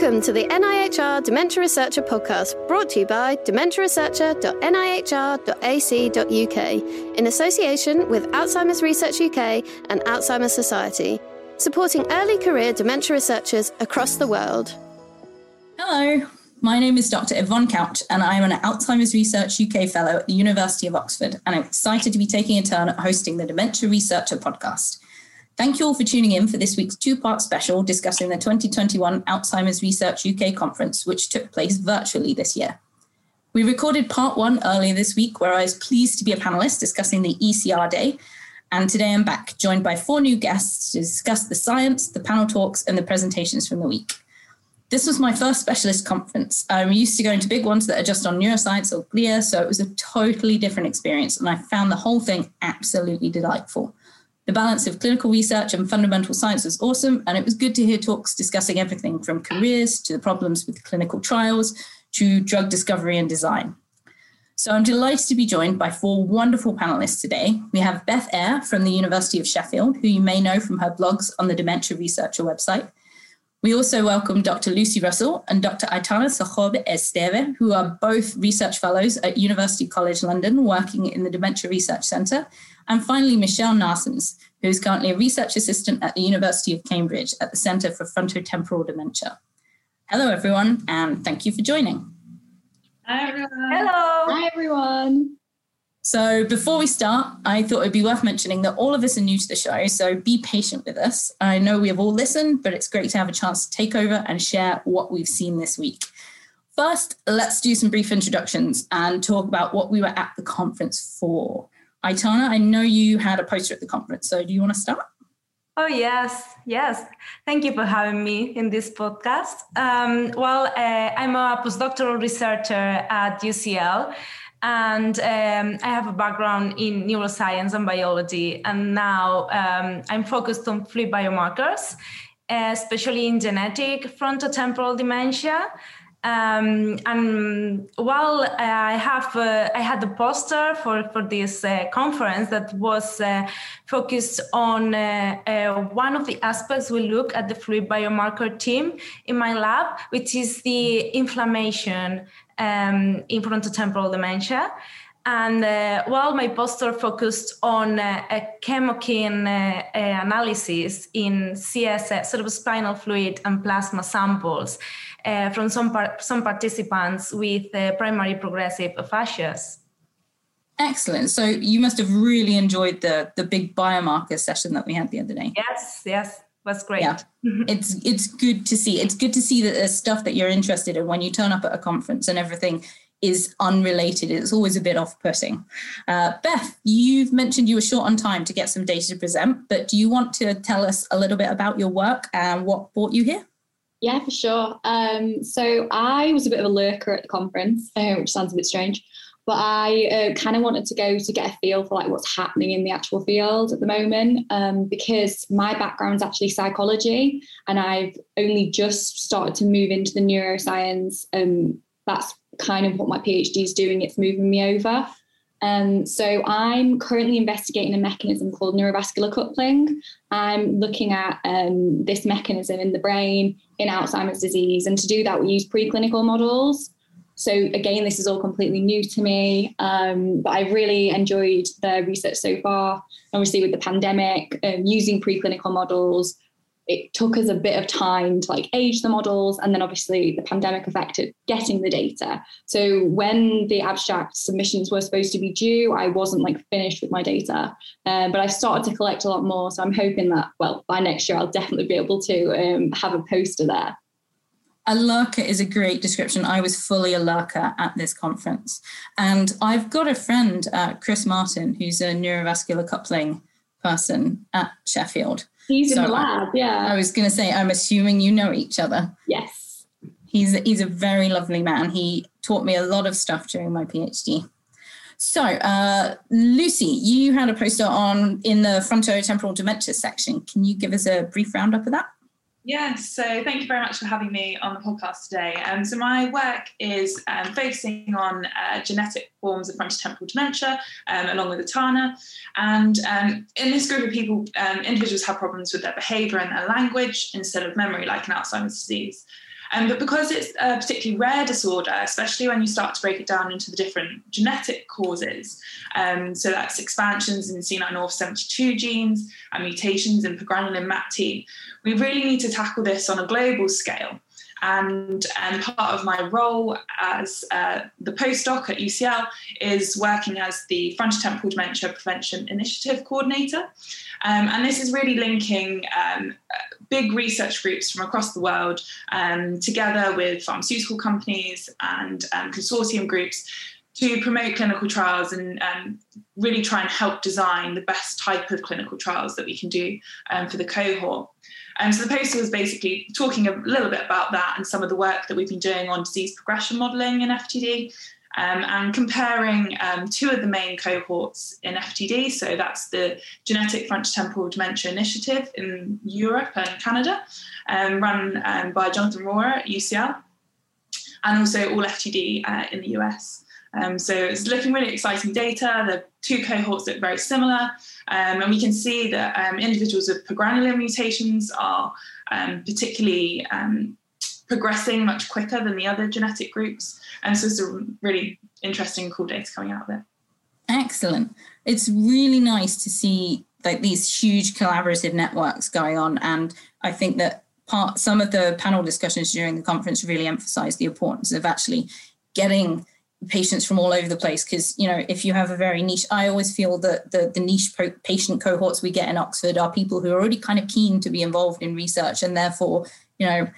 Welcome to the NIHR Dementia Researcher podcast, brought to you by dementiaresearcher.nihr.ac.uk in association with Alzheimer's Research UK and Alzheimer's Society, supporting early career dementia researchers across the world. Hello, my name is Dr. Yvonne Couch, and I am an Alzheimer's Research UK Fellow at the University of Oxford, and I'm excited to be taking a turn at hosting the Dementia Researcher podcast. Thank you all for tuning in for this week's two part special discussing the 2021 Alzheimer's Research UK conference, which took place virtually this year. We recorded part one earlier this week, where I was pleased to be a panelist discussing the ECR Day. And today I'm back, joined by four new guests to discuss the science, the panel talks, and the presentations from the week. This was my first specialist conference. Um, I'm used to going to big ones that are just on neuroscience or GLIA, so it was a totally different experience, and I found the whole thing absolutely delightful. The balance of clinical research and fundamental science was awesome, and it was good to hear talks discussing everything from careers to the problems with clinical trials to drug discovery and design. So I'm delighted to be joined by four wonderful panelists today. We have Beth Eyre from the University of Sheffield, who you may know from her blogs on the Dementia Researcher website. We also welcome Dr. Lucy Russell and Dr. Aitana Sogorb Esteve, who are both research fellows at University College London, working in the Dementia Research Centre, and finally, Michelle Naessens, who is currently a research assistant at the University of Cambridge at the Centre for Frontotemporal Dementia. Hello, everyone, and thank you for joining. Hi, everyone. Hello. Hi, everyone. So, before we start, I thought it'd be worth mentioning that all of us are new to the show, so be patient with us. I know we have all listened, but it's great to have a chance to take over and share what we've seen this week. First, let's do some brief introductions and talk about what we were at the conference for. Aitana, I know you had a poster at the conference, so do you want to start? Oh, yes, yes. Thank you for having me in this podcast. Um, well, uh, I'm a postdoctoral researcher at UCL, and um, I have a background in neuroscience and biology. And now um, I'm focused on fluid biomarkers, especially in genetic frontotemporal dementia. Um, and while I have, uh, I had a poster for for this uh, conference that was uh, focused on uh, uh, one of the aspects we look at the fluid biomarker team in my lab, which is the inflammation um, in frontotemporal dementia. And uh, while my poster focused on uh, a chemokine uh, analysis in CS, sort of spinal fluid and plasma samples, uh, from some, par- some participants with uh, primary progressive aphasia. Excellent. So you must have really enjoyed the the big biomarker session that we had the other day. Yes, yes, was great. Yeah, it's it's good to see. It's good to see that there's stuff that you're interested in when you turn up at a conference and everything is unrelated. It's always a bit off-putting. Uh, Beth, you've mentioned you were short on time to get some data to present, but do you want to tell us a little bit about your work and what brought you here? Yeah, for sure. Um, so I was a bit of a lurker at the conference, uh, which sounds a bit strange, but I uh, kind of wanted to go to get a feel for like what's happening in the actual field at the moment um, because my background is actually psychology, and I've only just started to move into the neuroscience. Um, that's kind of what my PhD is doing. It's moving me over. Um, so I'm currently investigating a mechanism called neurovascular coupling. I'm looking at um, this mechanism in the brain in Alzheimer's disease, and to do that, we use preclinical models. So again, this is all completely new to me, um, but I've really enjoyed the research so far. Obviously, with the pandemic, um, using preclinical models, it took us a bit of time to like age the models and then obviously the pandemic affected getting the data so when the abstract submissions were supposed to be due i wasn't like finished with my data um, but i've started to collect a lot more so i'm hoping that well by next year i'll definitely be able to um, have a poster there a lurker is a great description. I was fully a lurker at this conference. And I've got a friend, uh, Chris Martin, who's a neurovascular coupling person at Sheffield. He's in the lab, yeah. I was going to say, I'm assuming you know each other. Yes. He's he's a very lovely man. He taught me a lot of stuff during my PhD. So, uh, Lucy, you had a poster on in the frontotemporal dementia section. Can you give us a brief roundup of that? Yes, so thank you very much for having me on the podcast today. Um, so my work is um, focusing on uh, genetic forms of frontotemporal dementia, um, along with Aitana. And um, in this group of people, um, individuals have problems with their behaviour and their language instead of memory, like in Alzheimer's disease. Um, but because it's a particularly rare disorder, especially when you start to break it down into the different genetic causes, um, so that's expansions in C9orf72 genes and mutations in progranulin MAPT, we really need to tackle this on a global scale. And, and part of my role as uh, the postdoc at UCL is working as the frontotemporal dementia prevention initiative coordinator. Um, and this is really linking um, big research groups from across the world um, together with pharmaceutical companies and um, consortium groups to promote clinical trials and um, really try and help design the best type of clinical trials that we can do um, for the cohort. And so the poster was basically talking a little bit about that and some of the work that we've been doing on disease progression modelling in FTD um, and comparing um, two of the main cohorts in FTD. So that's the Genetic Frontotemporal Dementia Initiative in Europe and Canada, um, run um, by Jonathan Rohrer at UCL, and also All FTD uh, in the US. Um, so it's looking really exciting data. The two cohorts look very similar, um, and we can see that um, individuals with progranulin mutations are um, particularly um, progressing much quicker than the other genetic groups. And so it's a really interesting, cool data coming out of it. Excellent. It's really nice to see like these huge collaborative networks going on, and I think that part some of the panel discussions during the conference really emphasized the importance of actually getting patients from all over the place because you know if you have a very niche i always feel that the, the niche patient cohorts we get in oxford are people who are already kind of keen to be involved in research and therefore you know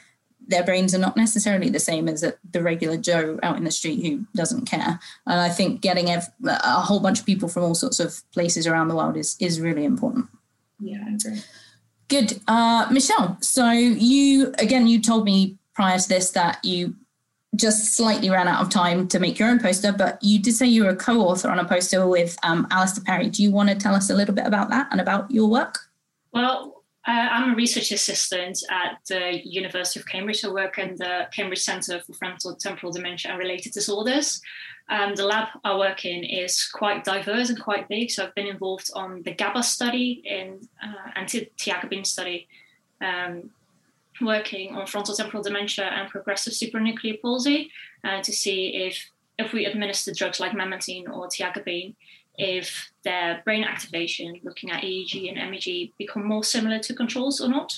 their brains are not necessarily the same as the regular joe out in the street who doesn't care. And i think getting a, a whole bunch of people from all sorts of places around the world is is really important. Yeah i agree. Good. Uh, michelle so you again you told me prior to this that you just slightly ran out of time to make your own poster, but you did say you were a co-author on a poster with um, Alistair Perry. Do you want to tell us a little bit about that and about your work? Well, uh, I'm a research assistant at the University of Cambridge. I work in the Cambridge Centre for Frontal Temporal Dementia and Related Disorders. Um, the lab I work in is quite diverse and quite big. So I've been involved on the GABA study in uh, anti-tiagabine study, um, working on frontal temporal dementia and progressive supranuclear palsy uh, to see if if we administer drugs like memantine or tiagabine, if their brain activation, looking at EEG and MEG, become more similar to controls or not.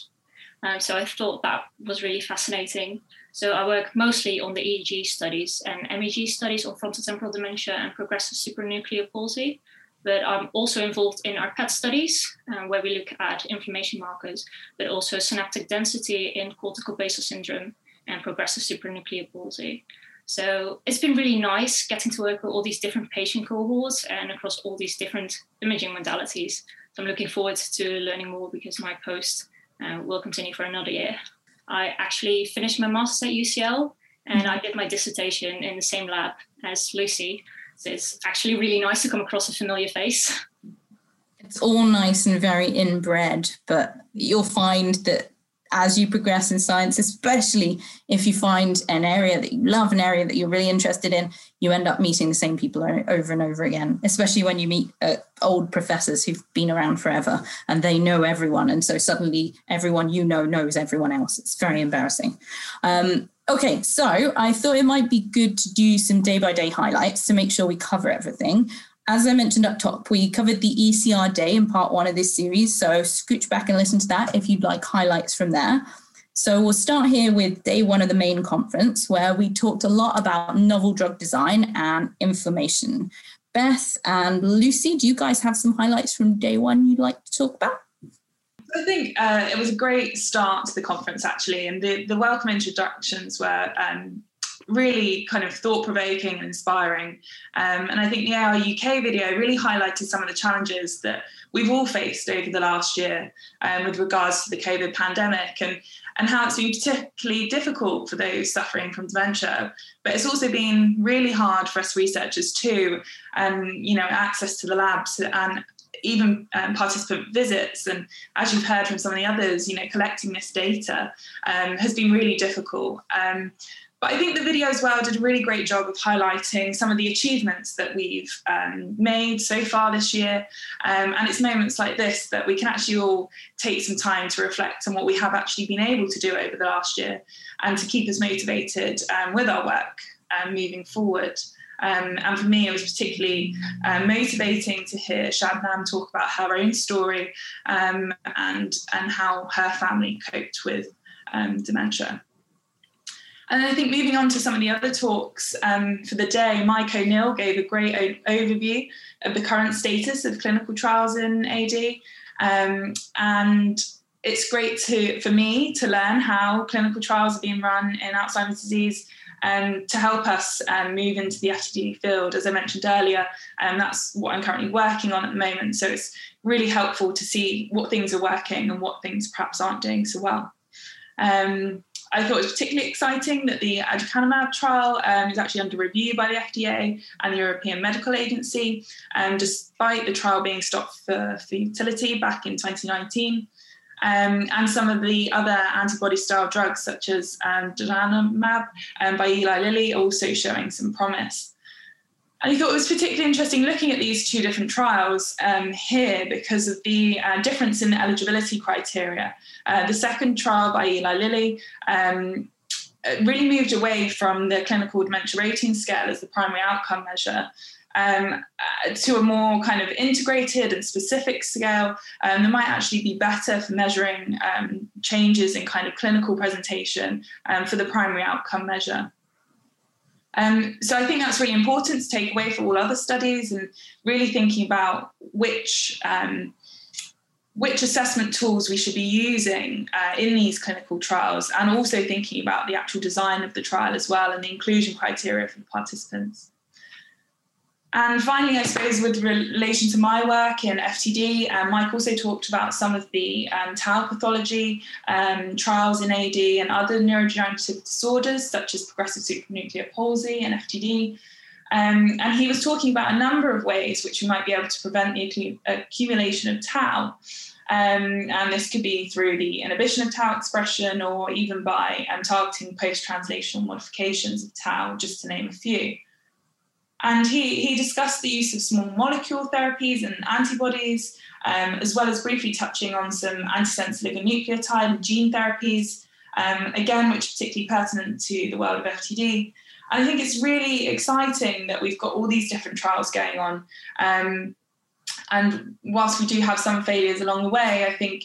Um, so I thought that was really fascinating. So I work mostly on the EEG studies and MEG studies on frontotemporal dementia and progressive supranuclear palsy but I'm also involved in our PET studies, uh, where we look at inflammation markers, but also synaptic density in cortical basal syndrome and progressive supranuclear palsy. So it's been really nice getting to work with all these different patient cohorts and across all these different imaging modalities. So I'm looking forward to learning more because my post uh, will continue for another year. I actually finished my master's at UCL and I did my dissertation in the same lab as Lucy. So it's actually really nice to come across a familiar face. It's all nice and very inbred, but you'll find that as you progress in science, especially if you find an area that you love, an area that you're really interested in, you end up meeting the same people over and over again, especially when you meet uh, old professors who've been around forever and they know everyone. And so suddenly everyone you know knows everyone else. It's very embarrassing. Um, Okay, so I thought it might be good to do some day by day highlights to make sure we cover everything. As I mentioned up top, we covered the ECR day in part one of this series. So scooch back and listen to that if you'd like highlights from there. So we'll start here with day one of the main conference, where we talked a lot about novel drug design and inflammation. Beth and Lucy, do you guys have some highlights from day one you'd like to talk about? I think uh, it was a great start to the conference, actually, and the, the welcome introductions were um, really kind of thought provoking and inspiring. Um, and I think the AR UK video really highlighted some of the challenges that we've all faced over the last year um, with regards to the COVID pandemic and, and how it's been particularly difficult for those suffering from dementia. But it's also been really hard for us researchers too, and you know, access to the labs and even um, participant visits. And as you've heard from some of the others, you know, collecting this data um, has been really difficult. Um, but I think the video as well did a really great job of highlighting some of the achievements that we've um, made so far this year. Um, and it's moments like this that we can actually all take some time to reflect on what we have actually been able to do over the last year and to keep us motivated um, with our work um, moving forward. Um, and for me, it was particularly uh, motivating to hear Shabnam talk about her own story um, and, and how her family coped with dementia. And I think moving on to some of the other talks um, for the day, Mike O'Neill gave a great overview of the current status of clinical trials in AD. Um, and it's great to for me to learn how clinical trials are being run in Alzheimer's disease um, to help us um, move into the FTD field. As I mentioned earlier, um, that's what I'm currently working on at the moment. So it's really helpful to see what things are working and what things perhaps aren't doing so well. Um, I thought it was particularly exciting that the aducanumab trial um, is actually under review by the FDA and the European Medical Agency, um, despite the trial being stopped for futility back in 2019. Um, and some of the other antibody-style drugs, such as um, donanemab um, by Eli Lilly, also showing some promise. I thought it was particularly interesting looking at these two different trials um, here because of the uh, difference in the eligibility criteria. Uh, the second trial by Eli Lilly um, really moved away from the clinical dementia rating scale as the primary outcome measure. Um, uh, to a more kind of integrated and specific scale um, that might actually be better for measuring um, changes in kind of clinical presentation um, for the primary outcome measure. Um, so I think that's really important to take away for all other studies and really thinking about which um, which assessment tools we should be using uh, in these clinical trials, and also thinking about the actual design of the trial as well and the inclusion criteria for the participants. And finally, I suppose with relation to my work in FTD, um, Mike also talked about some of the um, tau pathology um, trials in AD and other neurodegenerative disorders, such as progressive supranuclear palsy and FTD. Um, and he was talking about a number of ways which we might be able to prevent the accumulation of tau. Um, and this could be through the inhibition of tau expression or even by um, targeting post translational modifications of tau, just to name a few. And he, he discussed the use of small molecule therapies and antibodies, um, as well as briefly touching on some antisense oligonucleotide and gene therapies, um, again, which are particularly pertinent to the world of FTD. And I think it's really exciting that we've got all these different trials going on. Um, and whilst we do have some failures along the way, I think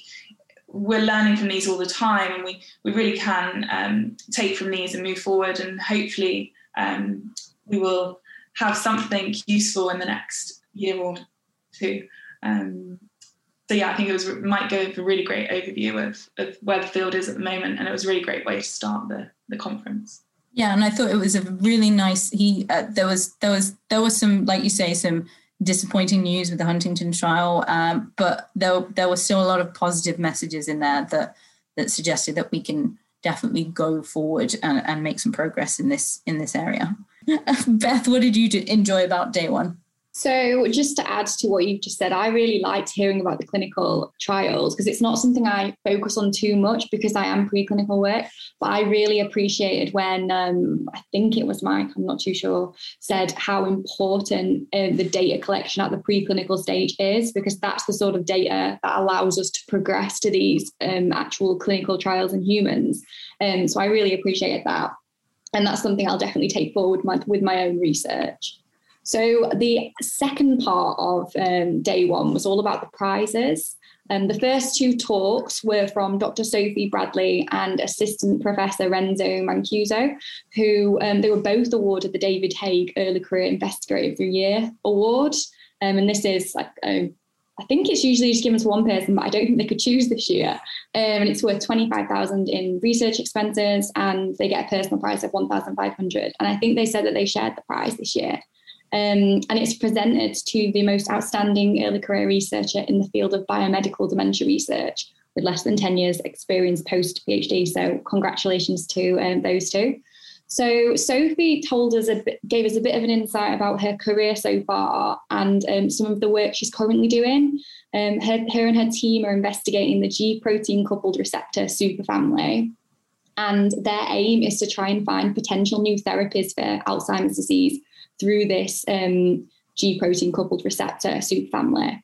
we're learning from these all the time, and we we really can um, take from these and move forward, and hopefully um, we will have something useful in the next year or two. Um, so yeah, I think it was might go for a really great overview of, of where the field is at the moment, and it was a really great way to start the the conference. Yeah, and I thought it was a really nice. He uh, there was there was there was some like you say some disappointing news with the Huntington trial, um, but there there was still a lot of positive messages in there that that suggested that we can definitely go forward and, and make some progress in this in this area. Beth, what did you enjoy about day one? So, just to add to what you've just said, I really liked hearing about the clinical trials because it's not something I focus on too much because I am preclinical work. But I really appreciated when um, I think it was Mike, I'm not too sure, said how important uh, the data collection at the preclinical stage is because that's the sort of data that allows us to progress to these um, actual clinical trials in humans. Um, so, I really appreciated that. And that's something I'll definitely take forward my, with my own research. So the second part of um, day one was all about the prizes. Um, the first two talks were from Dr. Sophie Bradley and Assistant Professor Renzo Mancuso, who um, they were both awarded the David Hague Early Career Investigator of the Year Award. Um, and this is like, um, I think it's usually just given to one person, but I don't think they could choose this year. Um, and it's worth 25,000 in research expenses and they get a personal prize of 1,500. And I think they said that they shared the prize this year. Um, and it's presented to the most outstanding early career researcher in the field of biomedical dementia research with less than 10 years experience post PhD. So congratulations to um, those two. So Sophie told us a bit, gave us a bit of an insight about her career so far and um, some of the work she's currently doing. Um, her, her and her team are investigating the G protein coupled receptor superfamily. And their aim is to try and find potential new therapies for Alzheimer's disease through this um, G protein coupled receptor superfamily.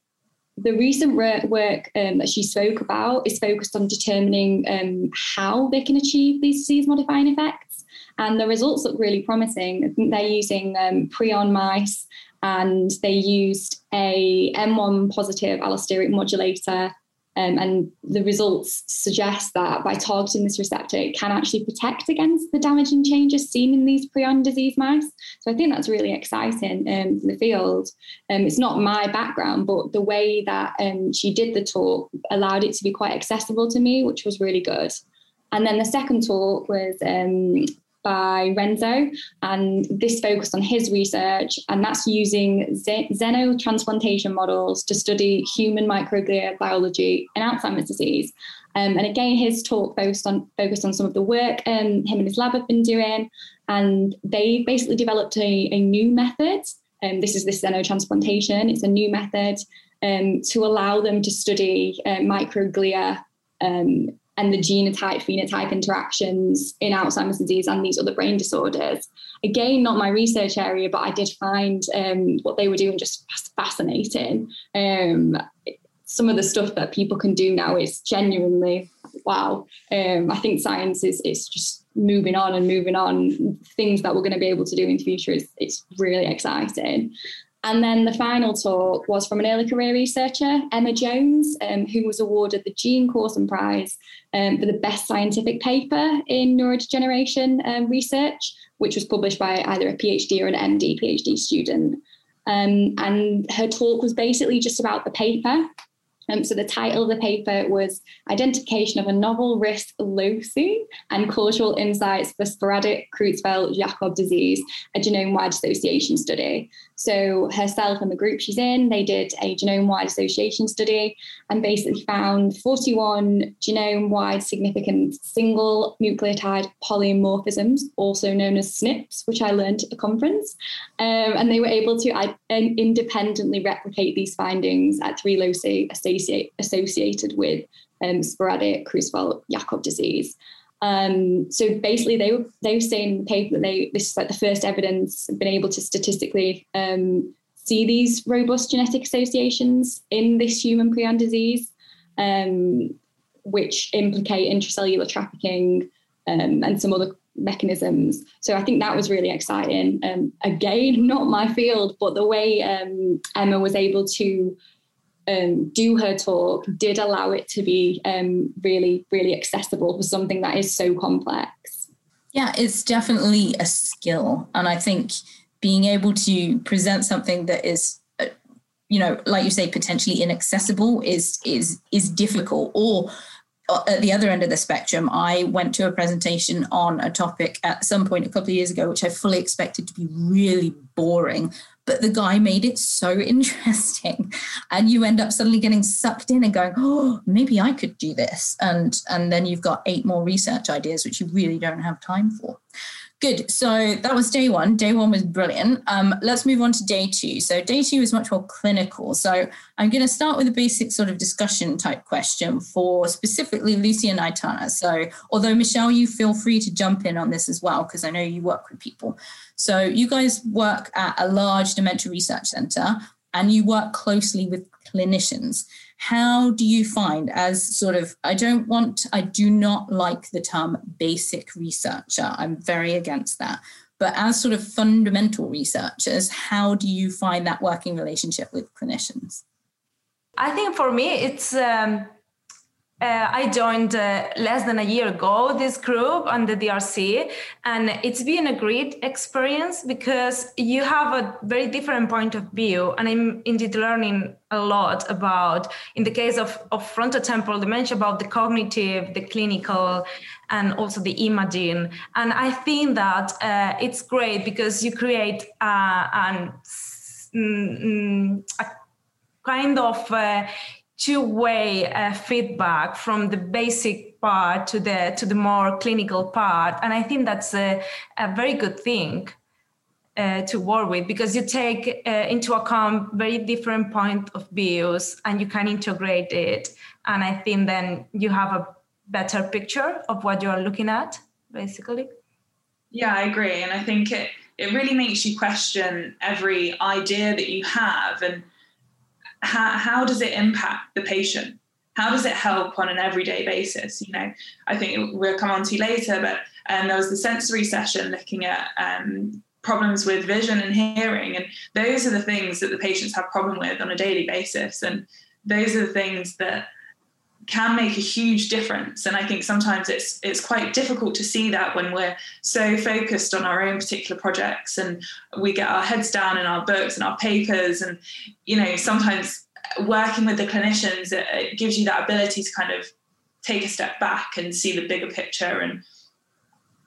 The recent work um, that she spoke about is focused on determining um, how they can achieve these disease modifying effects. And the results look really promising. They're using um, prion mice and they used a M1 positive allosteric modulator um, and the results suggest that by targeting this receptor, it can actually protect against the damaging changes seen in these prion disease mice. So I think that's really exciting um, for the field. Um, it's not my background, but the way that um, she did the talk allowed it to be quite accessible to me, which was really good. And then the second talk was um, by Renzo, and this focused on his research, and that's using xenotransplantation models to study human microglia biology in Alzheimer's disease. Um, and again, his talk focused on focused on some of the work um, him and his lab have been doing, and they basically developed a, a new method. And um, this is this xenotransplantation. It's a new method um, to allow them to study uh, microglia um, and the genotype phenotype interactions in Alzheimer's disease and these other brain disorders. Again, not my research area, but I did find um, what they were doing just fascinating. Um, some of the stuff that people can do now is genuinely wow. Um, I think science is, is just moving on and moving on. Things that we're going to be able to do in the future is it's really exciting. And then the final talk was from an early career researcher, Emma Jones, um, who was awarded the Jean Corsan Prize um, for the best scientific paper in neurodegeneration um, research, which was published by either a PhD or an MD PhD student. Um, and her talk was basically just about the paper um, so the title of the paper was Identification of a Novel Risk Loci and Causal Insights for Sporadic Creutzfeldt-Jakob Disease, a genome-wide association study. So herself and the group she's in, they did a genome-wide association study and basically found 41 genome-wide significant single nucleotide polymorphisms, also known as SNPs, which I learned at the conference. Um, and they were able to independently replicate these findings at three loci associate, associated with um, sporadic Creutzfeldt-Jakob disease. Um, so basically, they were they were saying in the paper that they this is like the first evidence been able to statistically um, see these robust genetic associations in this human prion disease, um, which implicate intracellular trafficking um, and some other mechanisms. So I think that was really exciting. Um, again, not my field, but the way um, Emma was able to um, do her talk did allow it to be um, really, really accessible for something that is so complex. Yeah, it's definitely a skill. And I think being able to present something that is uh, you know like you say potentially inaccessible is is is difficult or uh, at the other end of the spectrum, I went to a presentation on a topic at some point a couple of years ago, which I fully expected to be really boring but the guy made it so interesting. And you end up suddenly getting sucked in and going oh maybe i could do this. And and then you've got eight more research ideas which you really don't have time for Good. So that was day one. Day one was brilliant. Um, let's move on to day two. So day two is much more clinical. So I'm going to start with a basic sort of discussion type question for specifically Lucy and Aitana. So although Michelle, you feel free to jump in on this as well because I know you work with people. So you guys work at a large dementia research center and you work closely with clinicians how do you find as sort of i don't want i do not like the term basic researcher. I'm very against that. But as sort of fundamental researchers how do you find that working relationship with clinicians? I think for me it's um, uh, I joined uh, less than a year ago this group on the DRC, and it's been a great experience because you have a very different point of view. And I'm indeed learning a lot about, in the case of, of frontotemporal dementia, about the cognitive, the clinical, and also the imaging. And I think that uh, it's great because you create uh, an, mm, a kind of uh, two-way uh, feedback from the basic part to the to the more clinical part. And i think that's a, a very good thing uh, to work with because you take uh, into account very different point of views and you can integrate it. And i think then you have a better picture of what you're looking at basically. Yeah i agree. And i think it it really makes you question every idea that you have. And how, how does it impact the patient? How does it help on an everyday basis? You know i think we'll come on to later but um, there was the sensory session looking at um, problems with vision and hearing and those are the things that the patients have problem with on a daily basis and those are the things that can make a huge difference. And i think sometimes it's it's quite difficult to see that when we're so focused on our own particular projects and we get our heads down in our books and our papers. And you know sometimes working with the clinicians it, it gives you that ability to kind of take a step back and see the bigger picture and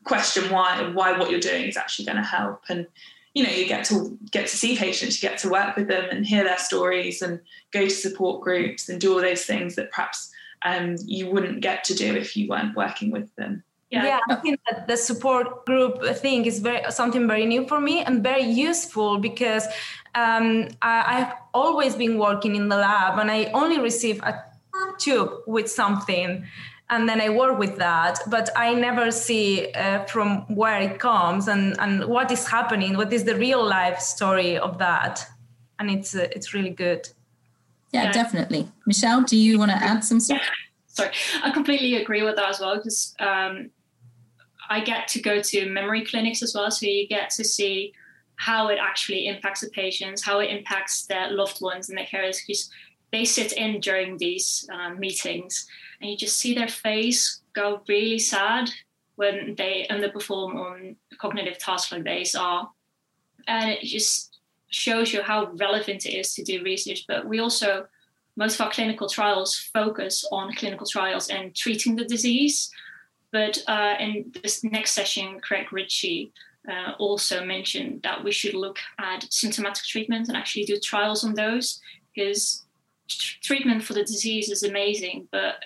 question why why what you're doing is actually going to help. And you know you get to get to see patients you get to work with them and hear their stories and go to support groups and do all those things that perhaps um, you wouldn't get to do if you weren't working with them yeah. yeah. I think that the support group thing is very something very new for me and very useful because um, I, have always been working in the lab and I only receive a tube with something and then I work with that, but I never see uh, from where it comes and, and what is happening, what is the real life story of that, and it's uh, it's really good. Yeah, yeah, definitely. Michelle, do you want to add some stuff? Yeah. Sorry, I completely agree with that as well because um, I get to go to memory clinics as well, so you get to see how it actually impacts the patients, how it impacts their loved ones and their carers because they sit in during these um, meetings and you just see their face go really sad when they underperform on cognitive tasks like these are. And it just shows you how relevant it is to do research. But we also, most of our clinical trials focus on clinical trials and treating the disease. But uh, in this next session, Craig Ritchie uh, also mentioned that we should look at symptomatic treatment and actually do trials on those because treatment for the disease is amazing, but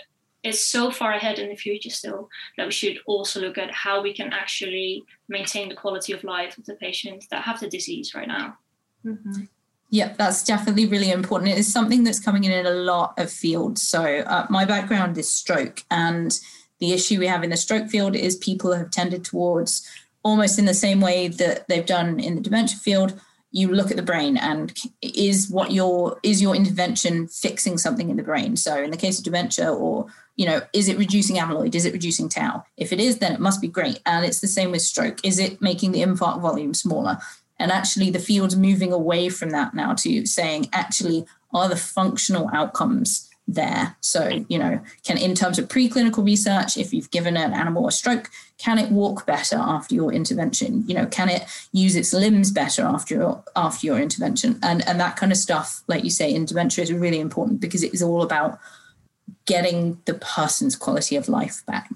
it's so far ahead in the future still that we should also look at how we can actually maintain the quality of life of the patients that have the disease right now. Mm-hmm. Yeah, that's definitely really important. It is something that's coming in in a lot of fields. So, uh, my background is stroke, and the issue we have in the stroke field is people have tended towards almost in the same way that they've done in the dementia field you look at the brain and is what your is your intervention fixing something in the brain so in the case of dementia or you know is it reducing amyloid is it reducing tau if it is then it must be great and it's the same with stroke is it making the infarct volume smaller and actually the field's moving away from that now to saying actually are the functional outcomes there. So, you know, can in terms of preclinical research, if you've given an animal a stroke, can it walk better after your intervention? You know, can it use its limbs better after your after your intervention? And and that kind of stuff, like you say, in dementia is really important because it is all about getting the person's quality of life back.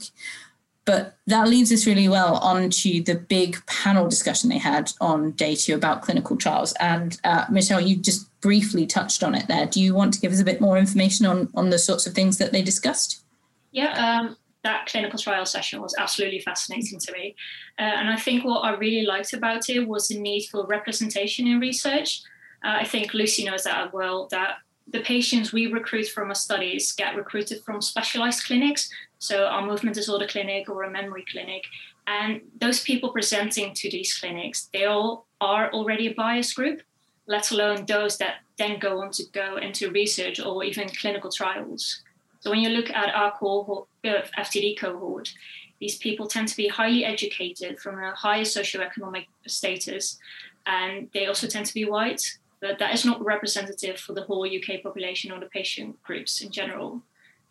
But that leads us really well onto the big panel discussion they had on day two about clinical trials. And uh, Michelle, you just briefly touched on it there. Do you want to give us a bit more information on, on the sorts of things that they discussed? Yeah, um, that clinical trial session was absolutely fascinating to me. Uh, and I think what I really liked about it was the need for representation in research. Uh, I think Lucy knows that well, that the patients we recruit from our studies get recruited from specialized clinics, so our movement disorder clinic or a memory clinic. And those people presenting to these clinics, they all are already a bias group, let alone those that then go on to go into research or even clinical trials. So when you look at our cohort, uh, FTD cohort, these people tend to be highly educated from a higher socioeconomic status, and they also tend to be white but that is not representative for the whole UK population or the patient groups in general.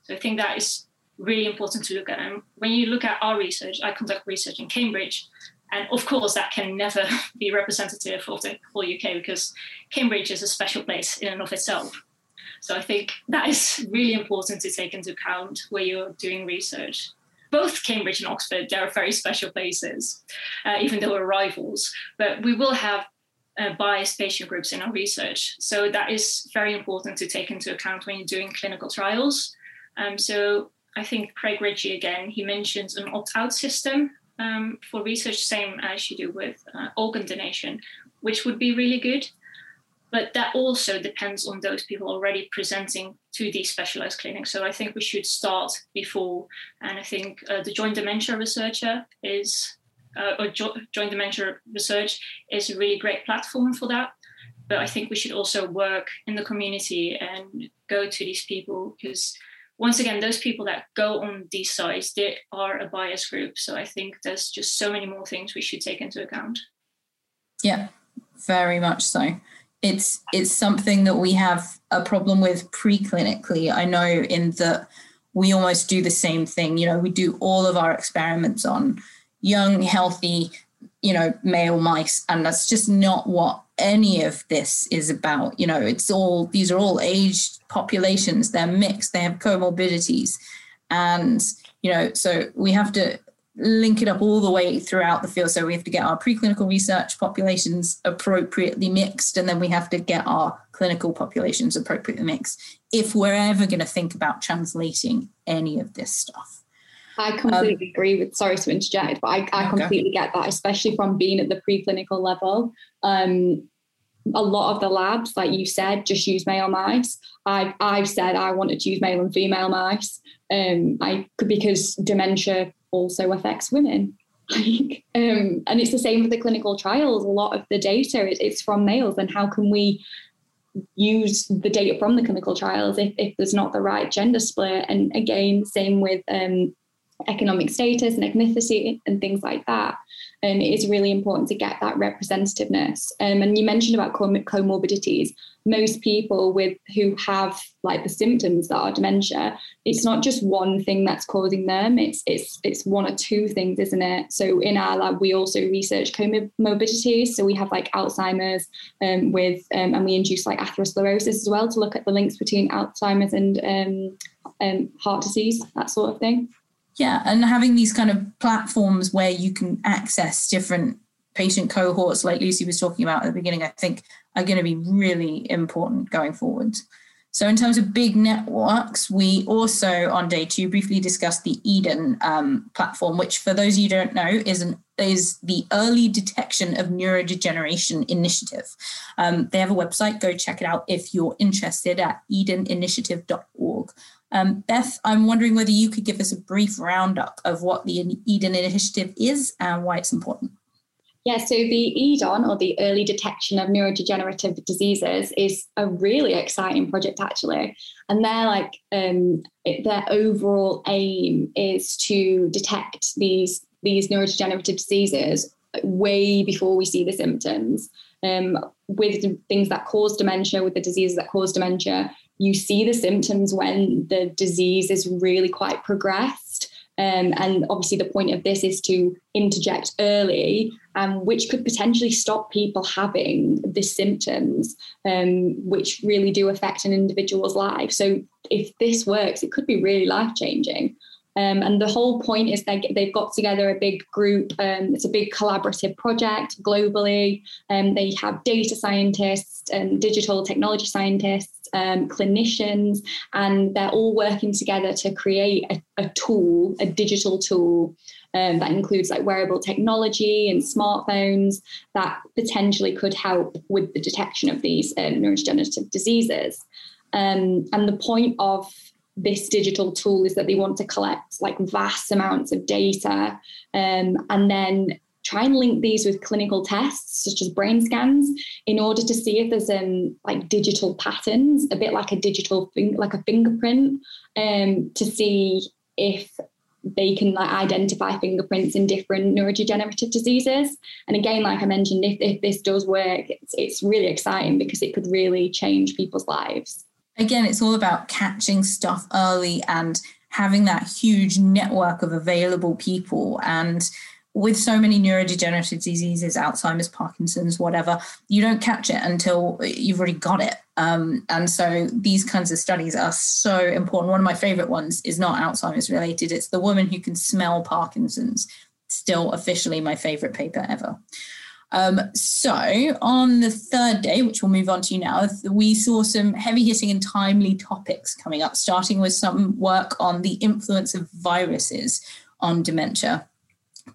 So I think that is really important to look at. And when you look at our research, I conduct research in Cambridge, and of course that can never be representative of the whole UK because Cambridge is a special place in and of itself. So I think that is really important to take into account where you're doing research. Both Cambridge and Oxford, they are very special places, uh, even though we're rivals. But we will have uh, biased patient groups in our research. So that is very important to take into account when you're doing clinical trials. Um, so I think Craig Ritchie again, he mentions an opt out system um, for research, same as you do with uh, organ donation, which would be really good. But that also depends on those people already presenting to these specialized clinics. So I think we should start before. And I think uh, the joint dementia researcher is, uh, or jo- Join Dementia Research is a really great platform for that. But I think we should also work in the community and go to these people because once again, those people that go on these sites, they are a bias group. So I think there's just so many more things we should take into account. Yeah, very much so. It's it's something that we have a problem with preclinically. I know in that we almost do the same thing. You know, we do all of our experiments on young, healthy, you know, male mice, and that's just not what any of this is about. You know, it's all these are all aged populations, they're mixed, they have comorbidities. And, you know, so we have to link it up all the way throughout the field. So we have to get our preclinical research populations appropriately mixed, and then we have to get our clinical populations appropriately mixed if we're ever going to think about translating any of this stuff. I completely um, agree with, sorry to interject, but I, I completely okay. get that, especially from being at the preclinical level. Um, a lot of the labs, like you said, just use male mice. I've, I've said I wanted to use male and female mice um, I, because dementia also affects women. um, and it's the same with the clinical trials. A lot of the data is it's from males, and how can we use the data from the clinical trials if, if there's not the right gender split? And again, same with um, economic status and ethnicity and things like that. And it is really important to get that representativeness. Um, and you mentioned about comorbidities. Most people with who have like the symptoms that are dementia, it's not just one thing that's causing them. It's it's it's one or two things, isn't it? So in our lab, we also research comorbidities. So we have like Alzheimer's um, with, um, and we induce like atherosclerosis as well to look at the links between Alzheimer's and um, um, heart disease, that sort of thing. Yeah, and having these kind of platforms where you can access different patient cohorts, like Lucy was talking about at the beginning, I think are going to be really important going forward. So, in terms of big networks, we also on day two briefly discussed the EDoN um, platform, which, for those you don't know, is an is the Early Detection of Neurodegeneration Initiative. Um, they have a website. Go check it out if you're interested at edeninitiative.org. Um, Beth, I'm wondering whether you could give us a brief roundup of what the EDoN Initiative is and why it's important. Yeah, so the EDON, or the Early Detection of Neurodegenerative Diseases, is a really exciting project actually. And they're like um, their overall aim is to detect these these neurodegenerative diseases way before we see the symptoms. Um, with things that cause dementia, with the diseases that cause dementia, you see the symptoms when the disease is really quite progressed. Um, and obviously, the point of this is to interject early, um, which could potentially stop people having the symptoms, um, which really do affect an individual's life. So, if this works, it could be really life changing. Um, and the whole point is they, they've got together a big group. Um, it's a big collaborative project globally. Um, they have data scientists and digital technology scientists, um, clinicians, and they're all working together to create a, a tool, a digital tool um, that includes like wearable technology and smartphones that potentially could help with the detection of these uh, neurodegenerative diseases. Um, and the point of this digital tool is that they want to collect like vast amounts of data um, and then try and link these with clinical tests such as brain scans in order to see if there's um like digital patterns a bit like a digital thing like a fingerprint um to see if they can like identify fingerprints in different neurodegenerative diseases and again like i mentioned if, if this does work it's, it's really exciting because it could really change people's lives again, it's all about catching stuff early and having that huge network of available people. And with so many neurodegenerative diseases, Alzheimer's, Parkinson's, whatever, you don't catch it until you've already got it. Um, and so these kinds of studies are so important. One of my favorite ones is not Alzheimer's related, it's the woman who can smell Parkinson's. Still officially my favorite paper ever. Um, so on the third day, which we'll move on to now, we saw some heavy hitting and timely topics coming up, starting with some work on the influence of viruses on dementia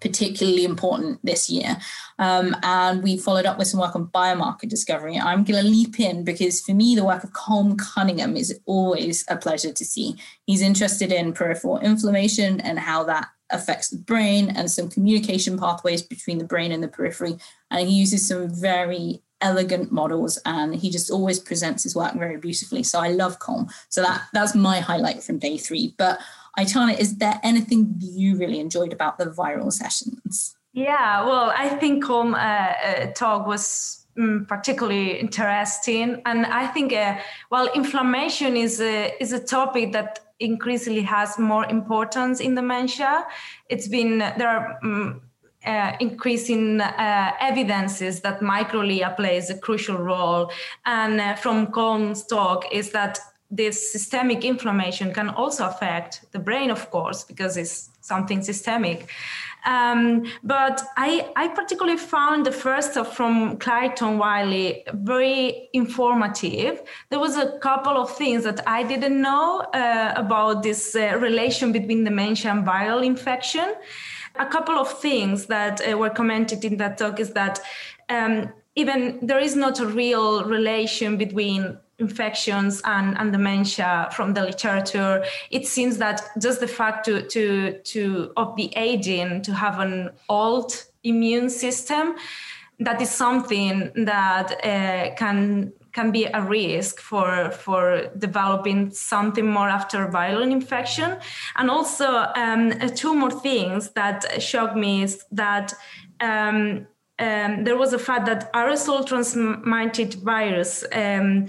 particularly important this year. Um, and we followed up with some work on biomarker discovery. I'm going to leap in because for me, the work of Colm Cunningham is always a pleasure to see. He's interested in peripheral inflammation and how that affects the brain and some communication pathways between the brain and the periphery. And he uses some very elegant models and he just always presents his work very beautifully. So I love Colm. So that that's my highlight from day three. But Aitana, is there anything you really enjoyed about the viral sessions? Yeah, well, I think Colm uh, uh, talk was um, particularly interesting, and I think uh, well, inflammation is a is a topic that increasingly has more importance in dementia. It's been there are. Um, uh, increasing uh, evidences that microglia plays a crucial role. And uh, from Colm's talk is that this systemic inflammation can also affect the brain, of course, because it's something systemic. Um, but I, I particularly found the first from Clayton Wiley very informative. There was a couple of things that I didn't know uh, about this uh, relation between dementia and viral infection. A couple of things that uh, were commented in that talk is that um, even there is not a real relation between infections and, and dementia from the literature it seems that just the fact to, to, to of the aging to have an old immune system that is something that uh, can can be a risk for for developing something more after viral infection. And also um, two more things that shocked me is that um, um, there was a fact that aerosol transmitted virus um,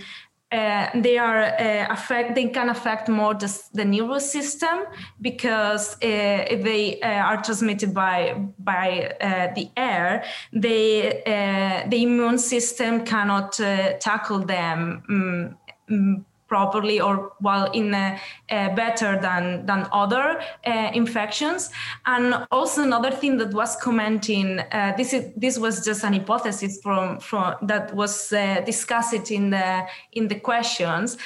uh, they are uh, affect they can affect more the, the nervous system because uh, they uh, are transmitted by by uh, the air they the immune system cannot tackle them um, properly or well in a, a better than than other uh, infections. And also another thing that was commenting uh, this is this was just an hypothesis from from that was uh, discussed in the in the questions.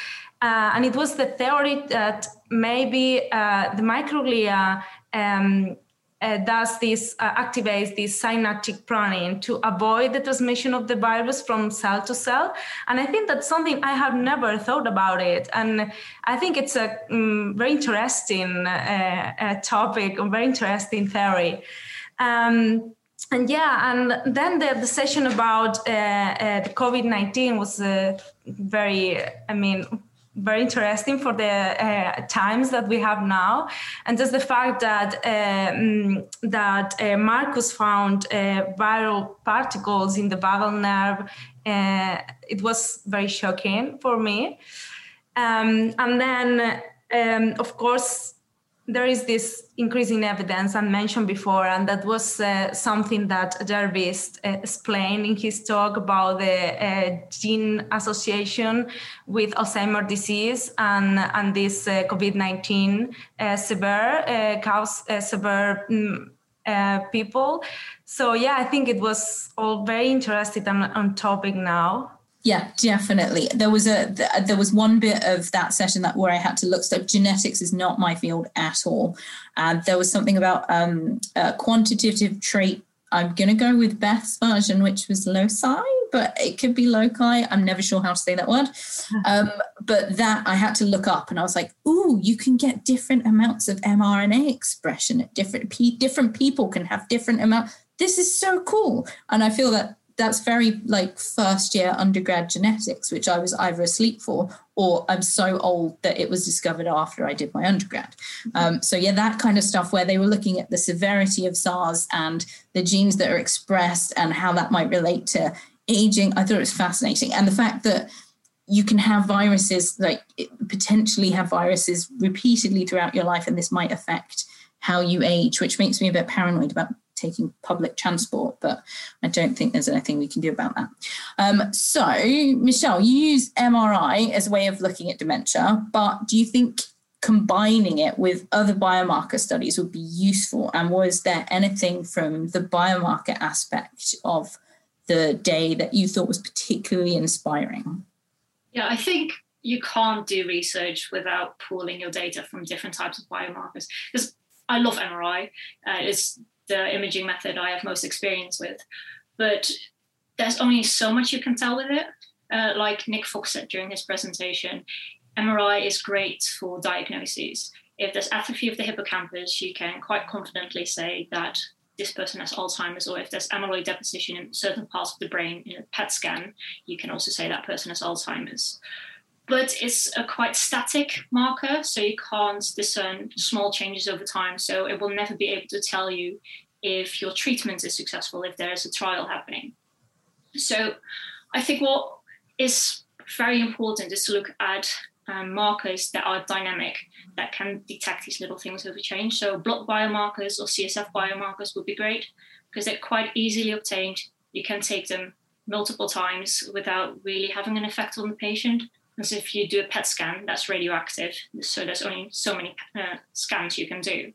Uh, and it was the theory that maybe uh, the microglia um, uh, does this uh, this synaptic pruning to avoid the transmission of the virus from cell to cell. And i think that's something i have never thought about it. And i think it's a um, very interesting uh, uh, topic a very interesting theory. Um, and yeah, and then the, the session about uh, uh, the COVID 19 was very, I mean, very interesting for the uh, times that we have now, and just the fact that um, that uh, Marcus found uh, viral particles in the vagal nerve. Uh, it was very shocking for me, um, and then um, of course there is this increasing evidence I mentioned before, and that was uh, something that Jarvis uh, explained in his talk about the uh, gene association with Alzheimer's disease and, and this uh, COVID 19 uh, severe uh, cause severe. Um, people. So, yeah, I think it was all very interesting and on topic now. Yeah, definitely. There was a there was one bit of that session that where I had to look. So genetics is not my field at all. And there was something about um, quantitative trait. I'm going to go with Beth's version, which was loci, but it could be loci. I'm never sure how to say that word. Um, but that I had to look up, and I was like, "Ooh, you can get different amounts of mRNA expression at different pe- different people can have different amount. This is so cool." And I feel that that's very like first year undergrad genetics, which I was either asleep for or I'm so old that it was discovered after I did my undergrad. Um, so, yeah, that kind of stuff where they were looking at the severity of SARS and the genes that are expressed and how that might relate to aging, I thought it was fascinating. And the fact that you can have viruses, like potentially have viruses repeatedly throughout your life, and this might affect how you age, which makes me a bit paranoid about taking public transport, but I don't think there's anything we can do about that. Um, so, Michelle, you use MRI as a way of looking at dementia, but do you think combining it with other biomarker studies would be useful? And was there anything from the biomarker aspect of the day that you thought was particularly inspiring? Yeah, I think you can't do research without pooling your data from different types of biomarkers. Because I love MRI, uh, it's the imaging method I have most experience with, but there's only so much you can tell with it. Uh, like Nick Fox said during his presentation, MRI is great for diagnoses. If there's atrophy of the hippocampus, you can quite confidently say that this person has Alzheimer's, or if there's amyloid deposition in certain parts of the brain in a PET scan, you can also say that person has Alzheimer's. But it's a quite static marker, so you can't discern small changes over time. So it will never be able to tell you if your treatment is successful, if there is a trial happening. So I think what is very important is to look at um, markers that are dynamic that can detect these little things over change. So blood biomarkers or CSF biomarkers would be great because they're quite easily obtained. You can take them multiple times without really having an effect on the patient. As if you do a PET scan, that's radioactive. So there's only so many uh, scans you can do.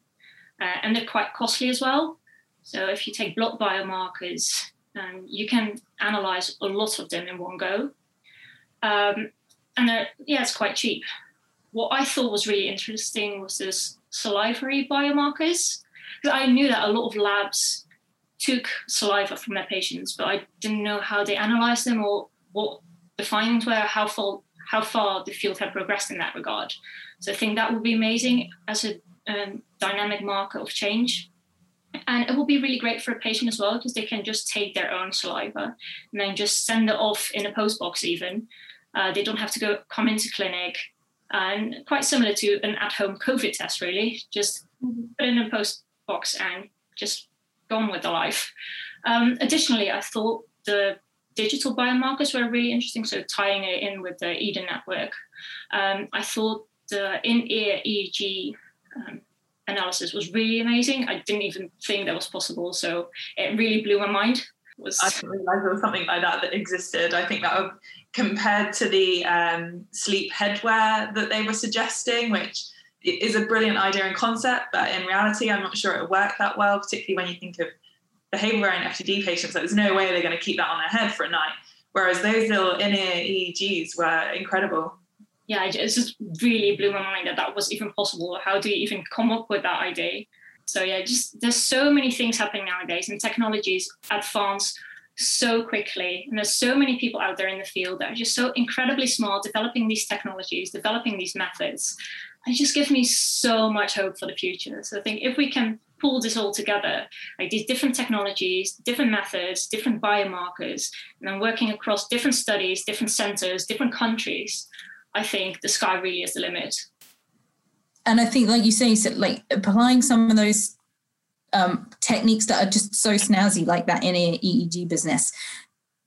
Uh, and they're quite costly as well. So if you take blood biomarkers, um, you can analyze a lot of them in one go. Um, and yeah, it's quite cheap. What I thought was really interesting was this salivary biomarkers. Because I knew that a lot of labs took saliva from their patients, but I didn't know how they analyzed them or what the findings were, how far how far the field had progressed in that regard. So I think that would be amazing as a um, dynamic marker of change. And it will be really great for a patient as well because they can just take their own saliva and then just send it off in a post box even uh, they don't have to go come into clinic, and quite similar to an at-home COVID test, really. Just put in a post box and just gone with the life. Um, additionally, I thought the digital biomarkers were really interesting. So tying it in with the EDoN network, um, I thought the in-ear EEG um, analysis was really amazing. I didn't even think that was possible, so it really blew my mind. Was I didn't realize there was something like that that existed. I think that would compared to the um, sleep headwear that they were suggesting, which is a brilliant idea and concept, but in reality, I'm not sure it would work that well, particularly when you think of behavioral variant FTD patients. Like, there's no way they're going to keep that on their head for a night. Whereas those little in-ear EEGs were incredible. Yeah, it just really blew my mind that that was even possible. How do you even come up with that idea? So yeah, just there's so many things happening nowadays, and technologies advance so quickly. And there's so many people out there in the field that are just so incredibly smart, developing these technologies, developing these methods. It just gives me so much hope for the future. So I think if we can pull this all together, like these different technologies, different methods, different biomarkers, and then working across different studies, different centers, different countries, I think the sky really is the limit. And I think, like you say, so like applying some of those um, techniques that are just so snazzy, like that in-ear EEG business,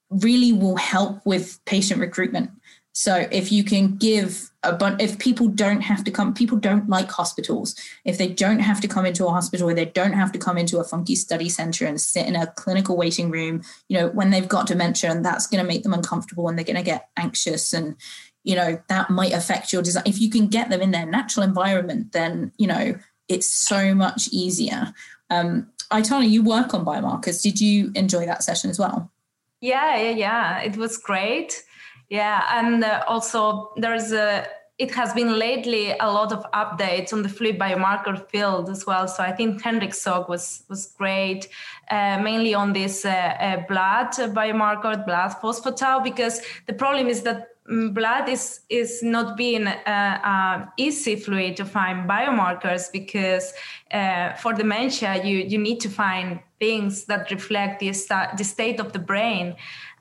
really will help with patient recruitment. So if you can give bunch, if people don't have to come, people don't like hospitals. If they don't have to come into a hospital, or they don't have to come into a funky study center and sit in a clinical waiting room, you know, when they've got dementia, and that's going to make them uncomfortable, and they're going to get anxious, and you know that might affect your design. If you can get them in their natural environment, then you know it's so much easier. Um, Aitana, you work on biomarkers. Did you enjoy that session as well? Yeah, yeah, yeah. It was great. Yeah, and uh, also there's a. It has been lately a lot of updates on the fluid biomarker field as well. So I think Henrik's talk was was great, uh, mainly on this uh, uh blood biomarker, blood phospho-tau, because the problem is that Mm, blood is is not being uh, uh, easy fluid to find biomarkers because uh, for dementia you you need to find things that reflect the, sta- the state of the brain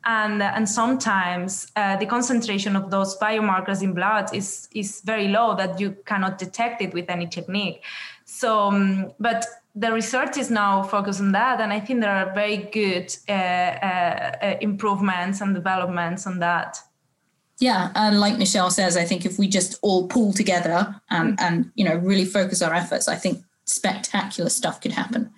and and sometimes uh, the concentration of those biomarkers in blood is is very low that you cannot detect it with any technique so um, but the research is now focused on that and i think there are very good uh, uh, improvements and developments on that yeah, and like Michelle says, I think if we just all pull together and mm. and you know really focus our efforts, I think spectacular stuff could happen.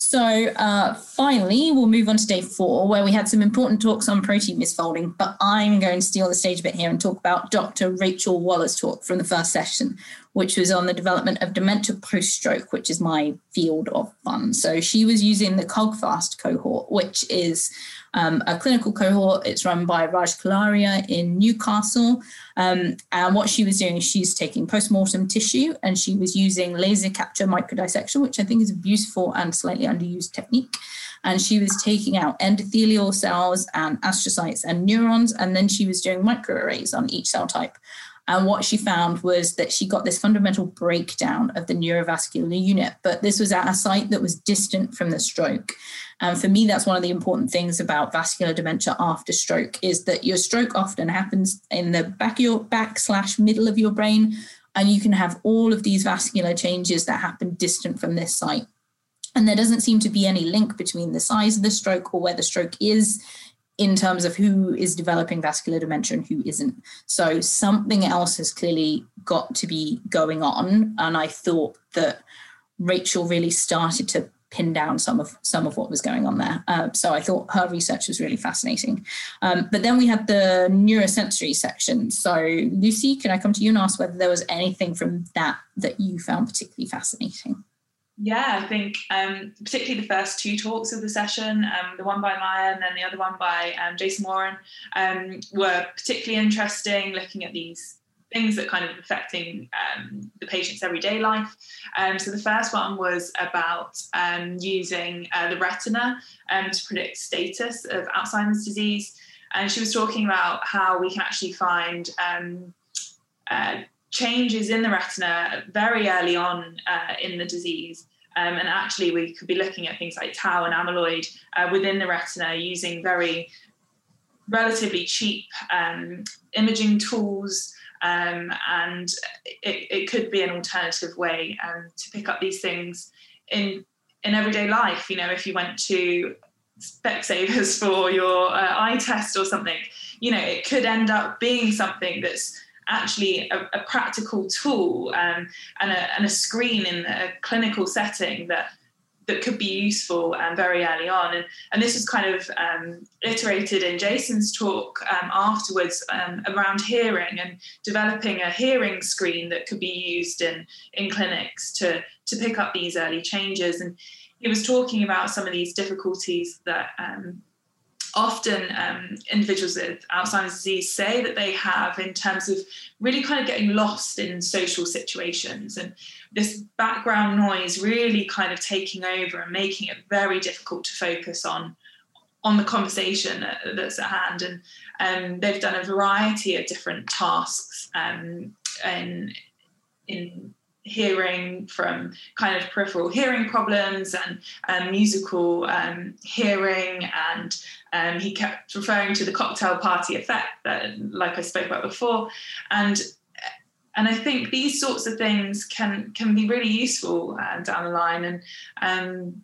So uh, finally, we'll move on to day four, where we had some important talks on protein misfolding. But I'm going to steal the stage a bit here and talk about Dr. Rachel Waller's talk from the first session, which was on the development of dementia post-stroke, which is my field of fun. So she was using the COGFAST cohort, which is um, a clinical cohort. It's run by Raj Kalaria in Newcastle. Um, and what she was doing, is she's taking postmortem tissue and she was using laser capture microdissection, which I think is a beautiful and slightly underused technique. And she was taking out endothelial cells and astrocytes and neurons. And then she was doing microarrays on each cell type. And what she found was that she got this fundamental breakdown of the neurovascular unit, but this was at a site that was distant from the stroke. And for me, that's one of the important things about vascular dementia after stroke is that your stroke often happens in the back of your back slash middle of your brain. And you can have all of these vascular changes that happen distant from this site. And there doesn't seem to be any link between the size of the stroke or where the stroke is in terms of who is developing vascular dementia and who isn't. So something else has clearly got to be going on. And I thought that Rachel really started to pin down some of some of what was going on there. Uh, so I thought her research was really fascinating. Um, but then we had the neurosensory section. So Lucy, can I come to you and ask whether there was anything from that that you found particularly fascinating? Yeah, I think um, particularly the first two talks of the session, um, the one by Maya and then the other one by um, Jason Warren, um, were particularly interesting, looking at these things that kind of affecting um, the patient's everyday life. Um, so the first one was about using uh, the retina to predict status of Alzheimer's disease, and she was talking about how we can actually find. Uh, changes in the retina very early on uh, in the disease. Um, and actually, we could be looking at things like tau and amyloid uh, within the retina using very relatively cheap um, imaging tools. Um, and it, it, could be an alternative way um, to pick up these things in in everyday life. You know, if you went to Specsavers for your uh, eye test or something, you know, it could end up being something that's actually a, a practical tool um, and, a, and, a, screen in a clinical setting that that could be useful um, very early on. And, and this was kind of um, iterated in Jason's talk um, afterwards um, around hearing and developing a hearing screen that could be used in, in clinics to, to pick up these early changes. And he was talking about some of these difficulties that um, often um, individuals with Alzheimer's disease say that they have in terms of really kind of getting lost in social situations. And this background noise really kind of taking over and making it very difficult to focus on on the conversation that's at hand. And um, they've done a variety of different tasks um, in in hearing from kind of peripheral hearing problems and um, musical um, hearing. And um, he kept referring to the cocktail party effect that like i spoke about before. And and i think these sorts of things can can be really useful uh, down the line. And um,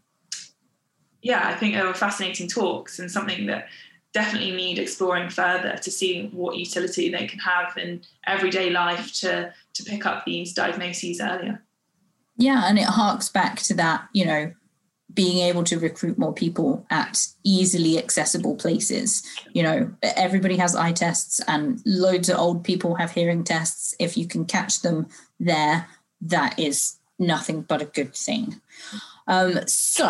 yeah i think they were fascinating talks and something that definitely need exploring further to see what utility they can have in everyday life to to pick up these diagnoses earlier. Yeah, and it harks back to that, you know, being able to recruit more people at easily accessible places. You know, everybody has eye tests and loads of old people have hearing tests. If you can catch them there, that is nothing but a good thing. Um, so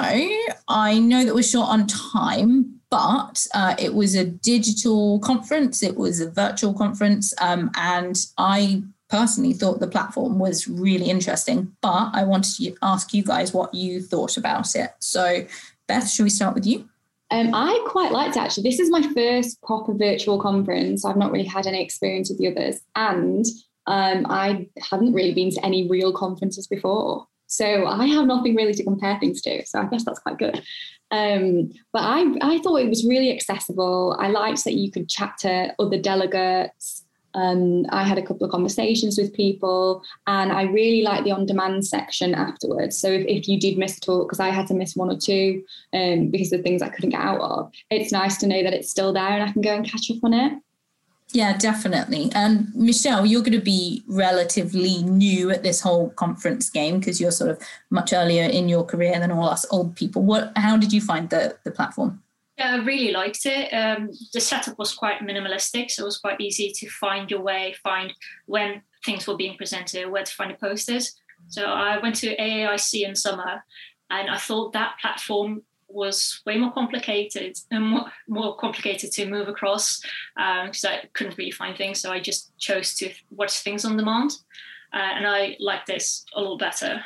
I know that we're short on time, but uh, it was a digital conference, it was a virtual conference, um, and I personally thought the platform was really interesting, but I wanted to ask you guys what you thought about it. So, Beth, should we start with you? Um, I quite liked it actually. This is my first proper virtual conference. I've not really had any experience with the others, and um, I hadn't really been to any real conferences before. So I have nothing really to compare things to. So I guess that's quite good. Um, but I, I thought it was really accessible. I liked that you could chat to other delegates. Um, I had a couple of conversations with people, and I really liked the on demand section afterwards. So if, if you did miss a talk, because I had to miss one or two um, because of things I couldn't get out of, it's nice to know that it's still there and I can go and catch up on it. Yeah, definitely. And Michelle, you're going to be relatively new at this whole conference game because you're sort of much earlier in your career than all us old people. What? How did you find the the platform? Yeah, I really liked it. Um, the setup was quite minimalistic, so it was quite easy to find your way, find when things were being presented, where to find the posters. So I went to AAIC in summer, and I thought that platform was way more complicated and more, more complicated to move across because um, I couldn't really find things. So I just chose to watch things on demand. Uh, and I like this a lot better.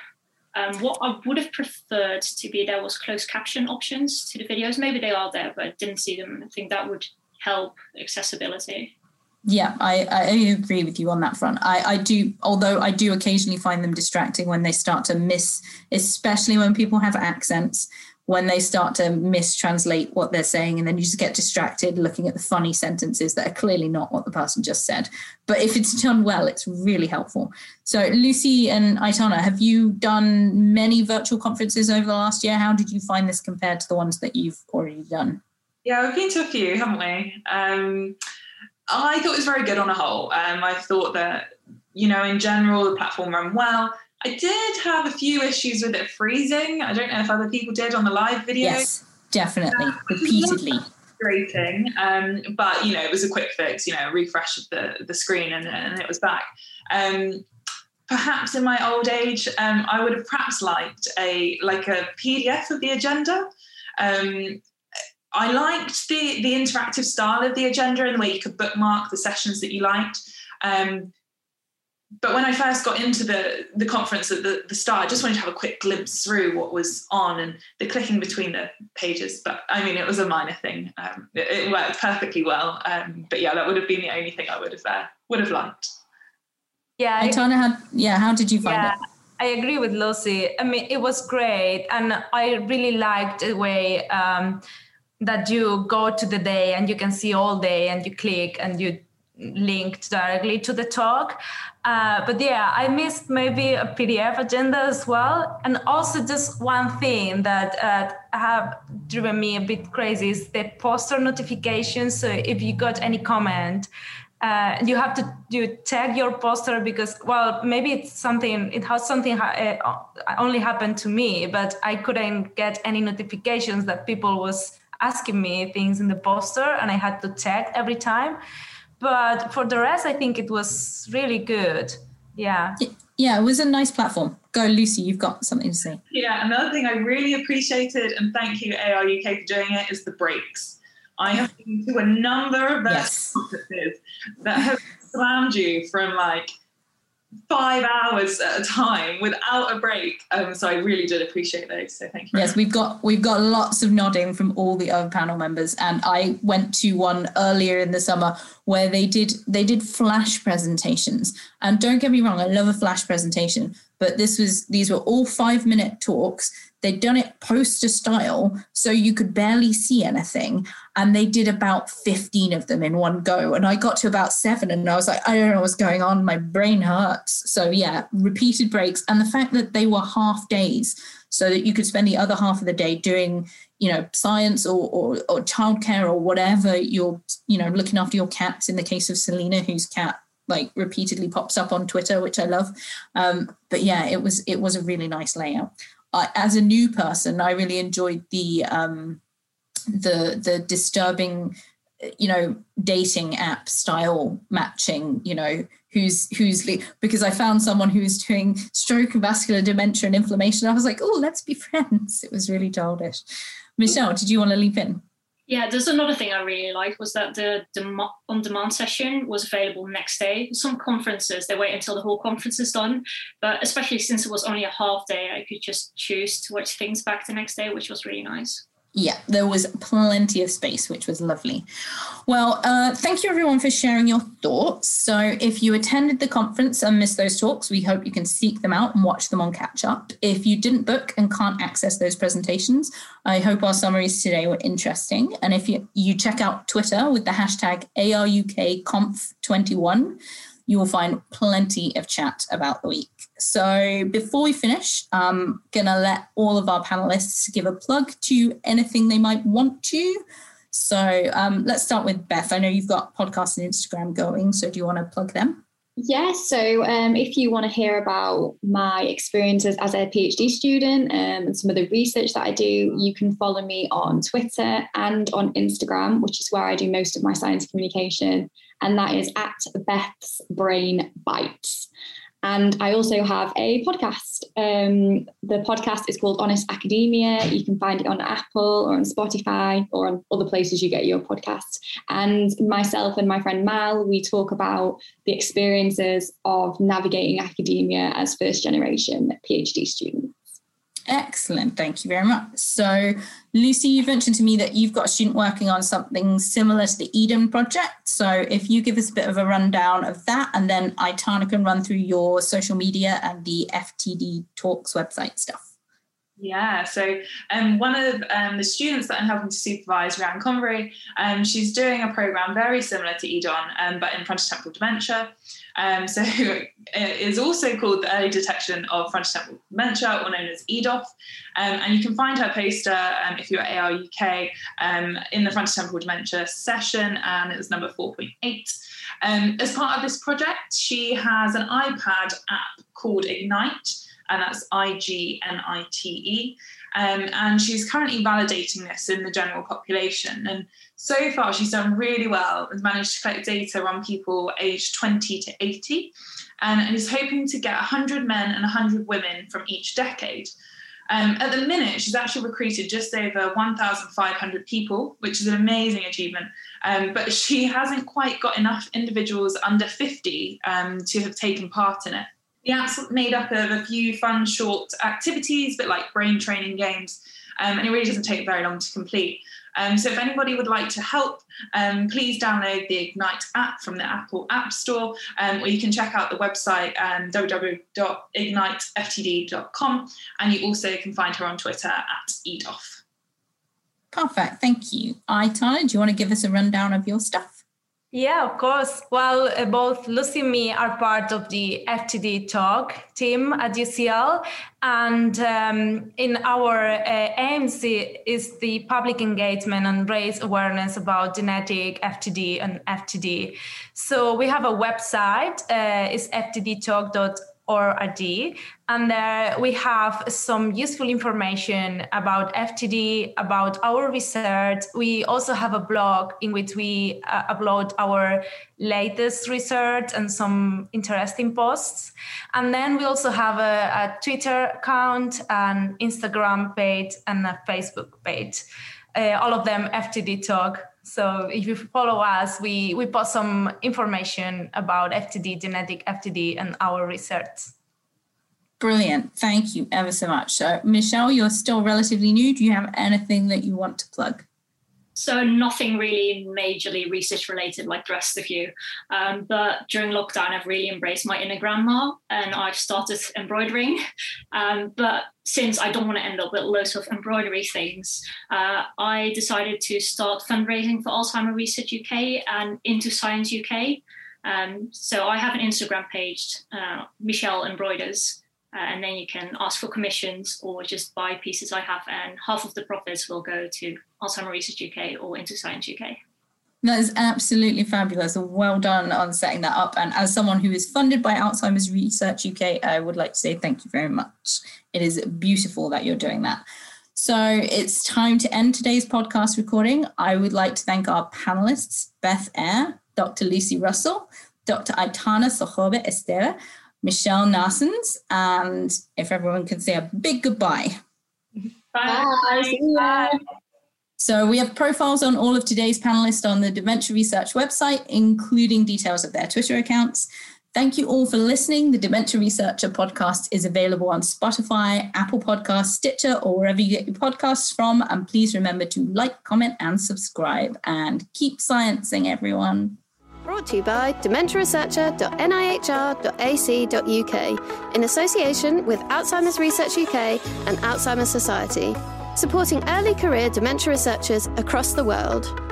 Um, what I would have preferred to be there was closed caption options to the videos. Maybe they are there, but I didn't see them. I think that would help accessibility. Yeah, I, I agree with you on that front. I, I do, although I do occasionally find them distracting when they start to miss, especially when people have accents, when they start to mistranslate what they're saying, and then you just get distracted looking at the funny sentences that are clearly not what the person just said. But if it's done well, it's really helpful. So, Lucy and Aitana, have you done many virtual conferences over the last year? How did you find this compared to the ones that you've already done? Yeah, we've been to a few, haven't we? Um, I thought it was very good on a whole. Um, I thought that, you know, in general, the platform ran well. I did have a few issues with it freezing. I don't know if other people did on the live video. Yes, definitely, uh, repeatedly. Frustrating, um, but you know, it was a quick fix. You know, refresh of the the screen, and, and it was back. Um, perhaps in my old age, um, I would have perhaps liked a like a PDF of the agenda. Um, I liked the the interactive style of the agenda and the way you could bookmark the sessions that you liked. Um, but when I first got into the the conference at the, the start, I just wanted to have a quick glimpse through what was on and the clicking between the pages. But I mean, it was a minor thing. Um, it, it, worked perfectly well. Um, but yeah, that would have been the only thing I would have uh, would have liked. Yeah, Aitana, how yeah, how did you find yeah. it? I agree with Lucy. I mean, it was great, and I really liked the way um, that you go to the day and you can see all day, and you click and you linked directly to the talk. Uh, but yeah, I missed maybe a PDF agenda as well. And also, just one thing that uh, have driven me a bit crazy is the poster notifications. So if you got any comment, uh, you have to you tag your poster because well maybe it's something it has something uh, only happened to me but i couldn't get any notifications that people was asking me things in the poster and i had to tag every time but for the rest, I think it was really good. Yeah. Yeah, it was a nice platform. Go, Lucy, you've got something to say. Yeah, another thing I really appreciated, and thank you, AR UK, for doing it, is the breaks. I have been to a number of yes. conferences that have slammed you from like five hours at a time without a break. Um, so I really did appreciate those. So thank you. Yes, we've got we've got lots of nodding from all the other panel members, and I went to one earlier in the summer where they did they did flash presentations. And don't get me wrong, I love a flash presentation, but this was these were all five minute talks They'd done it poster style, so you could barely see anything. And they did about 15 of them in one go. And I got to about seven and I was like, I don't know what's going on. My brain hurts. So, yeah, repeated breaks. And the fact that they were half days so that you could spend the other half of the day doing you know science or, or or childcare or whatever you're you know looking after your cats in the case of selena whose cat like repeatedly pops up on twitter which i love um, but yeah it was it was a really nice layout I, as a new person, I really enjoyed the um, the the disturbing, you know, dating app style matching. You know, who's who's because I found someone who was doing stroke and vascular dementia and inflammation. I was like, oh, let's be friends. It was really childish. Michelle, did you want to leap in? Yeah, there's another thing I really like was that the, the on-demand session was available next day. Some conferences they wait until the whole conference is done, but especially since it was only a half day, I could just choose to watch things back the next day, which was really nice yeah, there was plenty of space, which was lovely. Well, uh, thank you everyone for sharing your thoughts. So, if you attended the conference and missed those talks, we hope you can seek them out and watch them on catch up. If you didn't book and can't access those presentations, I hope our summaries today were interesting. And if you, you check out Twitter with the hashtag ARUKConf21, you will find plenty of chat about the week. So before we finish, I'm gonna let all of our panelists give a plug to anything they might want to. So um, let's start with Beth. I know you've got podcasts and Instagram going, so do you want to plug them? Yes. So, um, if you want to hear about my experiences as a PhD student um, and some of the research that I do, you can follow me on Twitter and on Instagram, which is where I do most of my science communication and that is at Beth's Brain Bites. And I also have a podcast. Um, the podcast is called Honest Academia. You can find it on Apple or on Spotify or on other places you get your podcasts. And myself and my friend Mal, we talk about the experiences of navigating academia as first generation PhD students. Excellent. Thank you very much. So, Lucy, you've mentioned to me that you've got a student working on something similar to the EDoN project. So, if you give us a bit of a rundown of that, and then Aitana can run through your social media and the FTD Talks website stuff. Yeah, so um, one of um, the students that I'm helping to supervise, Rhian Convery, um, she's doing a program very similar to EDoN, um, but in frontotemporal dementia. Um, so it is also called the Early Detection of Frontotemporal Dementia, or known as EDOF. Um, and you can find her poster if you're at AR UK in the frontotemporal dementia session, and it was number 4.8. as part of this project, she has an iPad app called Ignite and that's I G N I T E. Um, and she's currently validating this in the general population. And so far, she's done really well and managed to collect data on people aged 20 to 80, and, and is hoping to get 100 men and 100 women from each decade. Um, at the minute, she's actually recruited just over 1,500 people, which is an amazing achievement. Um, but she hasn't quite got enough individuals under 50 um, to have taken part in it. The app's made up of a few fun, short activities, but like brain training games, um, and it really doesn't take very long to complete. Um, so if anybody would like to help, um, please download the Ignite app from the Apple App Store, um, or you can check out the website um, www.igniteftd.com, and you also can find her on Twitter at edoff. Perfect, thank you. Aitana, do you want to give us a rundown of your stuff? Yeah, of course. Well, uh, both Lucy and me are part of the FTD Talk team at UCL. And um, in our uh, aims is the public engagement and raise awareness about genetic FTD and FTD. So we have a website, uh, it's ftdtalk.org ORD. And there we have some useful information about FTD, about our research. We also have a blog in which we uh, upload our latest research and some interesting posts. And then we also have a, a Twitter account, an Instagram page, and a Facebook page. Uh, all of them FTD Talk. So if you follow us, we, we post some information about FTD, genetic FTD, and our research. Brilliant. Thank you ever so much. So, Michelle, you're still relatively new. Do you have anything that you want to plug? So nothing really majorly research related like the rest of you. Um, but during lockdown, I've really embraced my inner grandma and I've started embroidering. Um, but since I don't want to end up with loads of embroidery things, uh, I decided to start fundraising for Alzheimer Research UK and Into Science UK. Um, so I have an Instagram page, uh, Michelle Embroiders. Uh, and then you can ask for commissions or just buy pieces I have, and half of the profits will go to Alzheimer Research UK or Into Science UK. That is absolutely fabulous. Well done on setting that up. And as someone who is funded by Alzheimer's Research UK, I would like to say thank you very much. It is beautiful that you're doing that. So it's time to end today's podcast recording. I would like to thank our panelists, Beth Eyre, Dr. Lucy Russell, Dr. Aitana Sogorb Esteve, Michelle Naessens. And if everyone can say a big goodbye. Bye. Bye. Bye. So we have profiles on all of today's panelists on the Dementia Research website, including details of their Twitter accounts. Thank you all for listening. The Dementia Researcher podcast is available on Spotify, Apple Podcasts, Stitcher, or wherever you get your podcasts from. And please remember to like, comment, and subscribe. And keep sciencing, everyone. Brought to you by dementiaresearcher.nihr.ac.uk in association with Alzheimer's Research UK and Alzheimer's Society, supporting early career dementia researchers across the world.